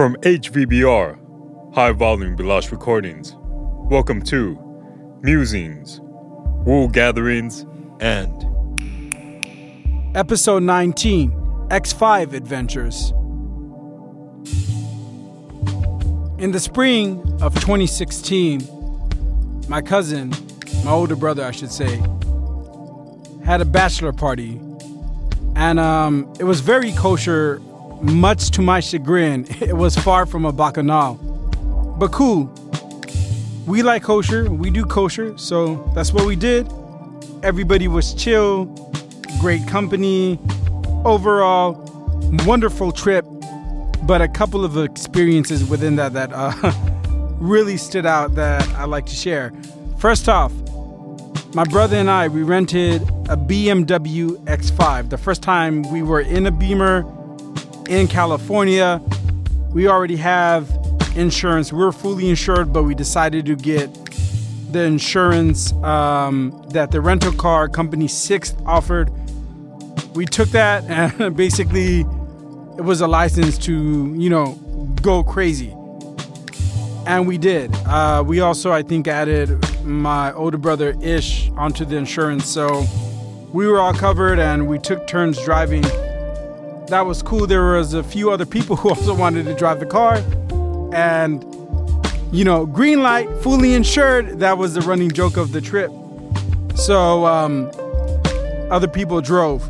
From HVBR, High Volume Bilash Recordings, welcome to Musings, Wool Gatherings, and Episode 19 X5 Adventures. In the spring of 2016, my cousin, my older brother, I should say, had a bachelor party. And um, it was very kosher, much to my chagrin. It was far from a bacchanal. But cool. We like kosher, we do kosher, so that's what we did. Everybody was chill, great company, overall, wonderful trip. But a couple of experiences within that that uh, really stood out that I like to share. First off, my brother and I, we rented a BMW X5. The first time we were in a Beamer in California, we already have insurance. We are fully insured, but we decided to get the insurance um, that the rental car company Sixt offered. We took that and basically it was a license to, you know, go crazy. And we did. Uh, we also, I think, added my older brother Ish onto the insurance. So we were all covered and we took turns driving. That was cool. There was a few other people who also wanted to drive the car. And, you know, green light, fully insured. That was the running joke of the trip. So um, other people drove.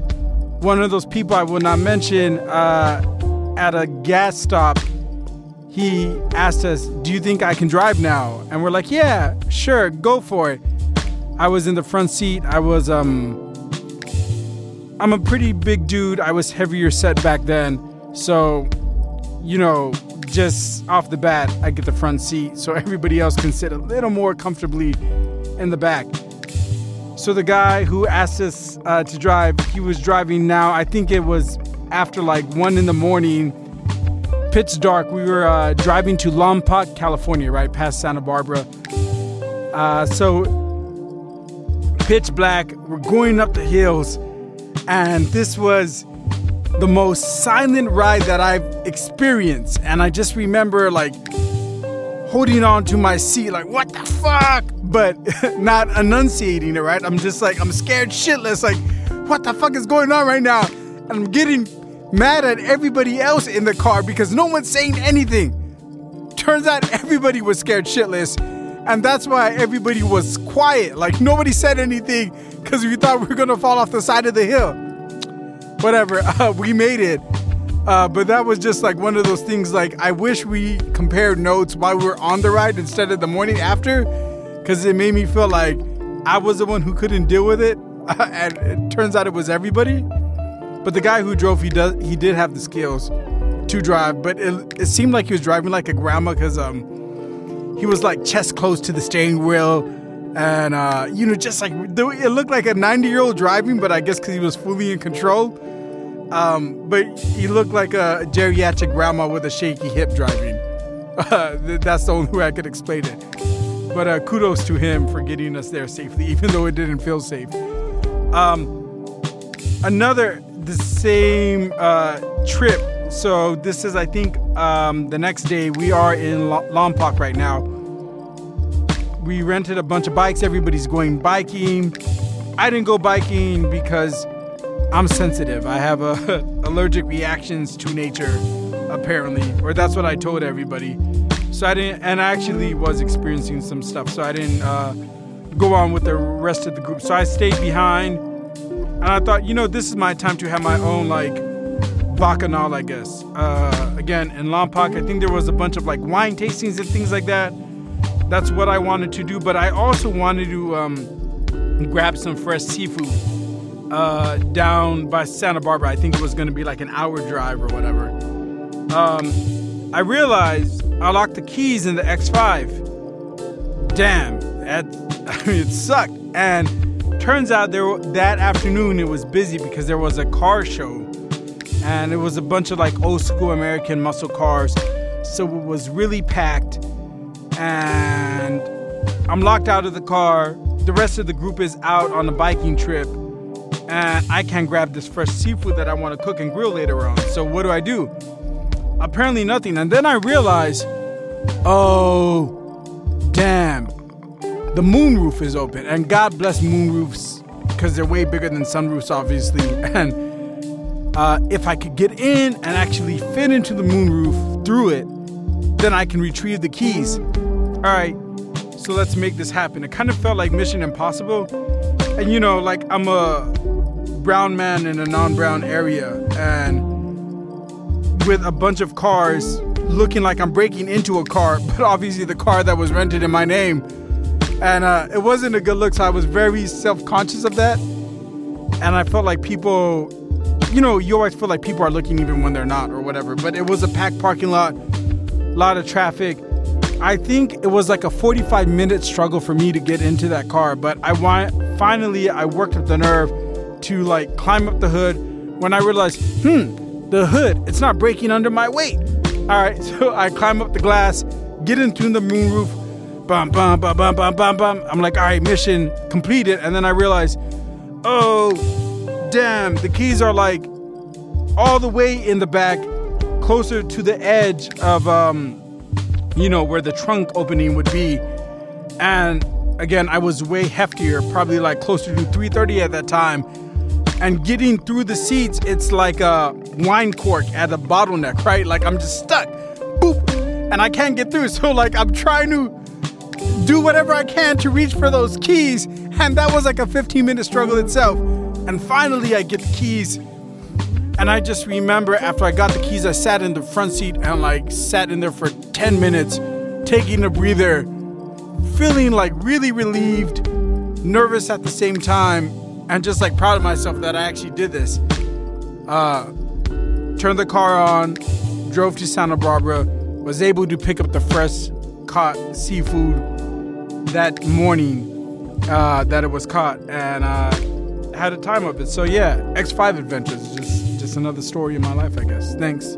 One of those people I will not mention uh, at a gas stop he asked us, Do you think I can drive now? And we're like, Yeah, sure, go for it. I was in the front seat. I was, um, I'm a pretty big dude. I was heavier set back then. So, you know, just off the bat, I get the front seat so everybody else can sit a little more comfortably in the back. So the guy who asked us uh, to drive, he was driving now. I think it was after like one in the morning pitch dark. We were uh, driving to Lompoc, California, right past Santa Barbara. Uh, so pitch black. We're going up the hills, and this was the most silent ride that I've experienced. And I just remember like holding on to my seat, like what the fuck, but not enunciating it. Right? I'm just like I'm scared shitless. Like what the fuck is going on right now? And I'm getting mad at everybody else in the car because no one's saying anything. Turns out everybody was scared shitless, and that's why everybody was quiet. Like nobody said anything because we thought we were gonna fall off the side of the hill. Whatever, uh, we made it. Uh, but that was just like one of those things. Like I wish we compared notes while we were on the ride instead of the morning after, because it made me feel like I was the one who couldn't deal with it, and it turns out it was everybody. But the guy who drove, he does he did have the skills to drive, but it, it seemed like he was driving like a grandma because um he was like chest close to the steering wheel, and uh, you know just like it looked like a 90 year old driving, but I guess because he was fully in control. Um, but he looked like a geriatric grandma with a shaky hip driving. Uh, that's the only way I could explain it. But uh, kudos to him for getting us there safely, even though it didn't feel safe. Um, another the same uh, trip. So this is, I think, um, the next day. We are in Lompoc right now. We rented a bunch of bikes. Everybody's going biking. I didn't go biking because I'm sensitive. I have a, allergic reactions to nature, apparently, or that's what I told everybody. So I didn't, and I actually was experiencing some stuff. So I didn't uh, go on with the rest of the group. So I stayed behind and I thought, you know, this is my time to have my own like bacchanal, I guess. Uh, again, in Lompoc, I think there was a bunch of like wine tastings and things like that. That's what I wanted to do, but I also wanted to um, grab some fresh seafood uh, down by Santa Barbara. I think it was going to be like an hour drive or whatever. Um, I realized I locked the keys in the X5. Damn, that, it sucked. And Turns out there that afternoon it was busy because there was a car show, and it was a bunch of like old school American muscle cars, so it was really packed. And I'm locked out of the car. The rest of the group is out on a biking trip, and I can't grab this fresh seafood that I want to cook and grill later on. So what do I do? apparently nothing. And then I realize, oh, damn, the moonroof is open. And God bless moonroofs because they're way bigger than sunroofs, obviously. And uh, if I could get in and actually fit into the moonroof through it, then I can retrieve the keys. All right, so let's make this happen. It kind of felt like Mission Impossible. And you know, like I'm a brown man in a non brown area, and with a bunch of cars looking like I'm breaking into a car, but obviously the car that was rented in my name. And uh, it wasn't a good look, so I was very self conscious of that. And I felt like people, you know, you always feel like people are looking even when they're not or whatever. But it was a packed parking lot, a lot of traffic. I think it was like a 45 minute struggle for me to get into that car, but I want finally I worked up the nerve to like climb up the hood when I realized, hmm, the hood, it's not breaking under my weight. All right, so I climb up the glass, get into the moonroof, bum, bum, bum, bum, bum, bum, bum. I'm like, all right, mission completed. And then I realize, oh, damn, the keys are like all the way in the back, closer to the edge of, um, you know, where the trunk opening would be. And again, I was way heftier, probably like closer to 330 at that time and getting through the seats, it's like a wine cork at a bottleneck, right? Like I'm just stuck, boop, and I can't get through. So like I'm trying to do whatever I can to reach for those keys, and that was like a 15 minute struggle itself. And finally, I get the keys, and I just remember after I got the keys, I sat in the front seat and like sat in there for 10 minutes, taking a breather, feeling like really relieved, nervous at the same time and just like proud of myself that I actually did this. Uh, turned the car on, drove to Santa Barbara, was able to pick up the fresh caught seafood that morning uh, that it was caught, and uh, had a time of it. So yeah, X5 Adventures, just just another story in my life, I guess. Thanks.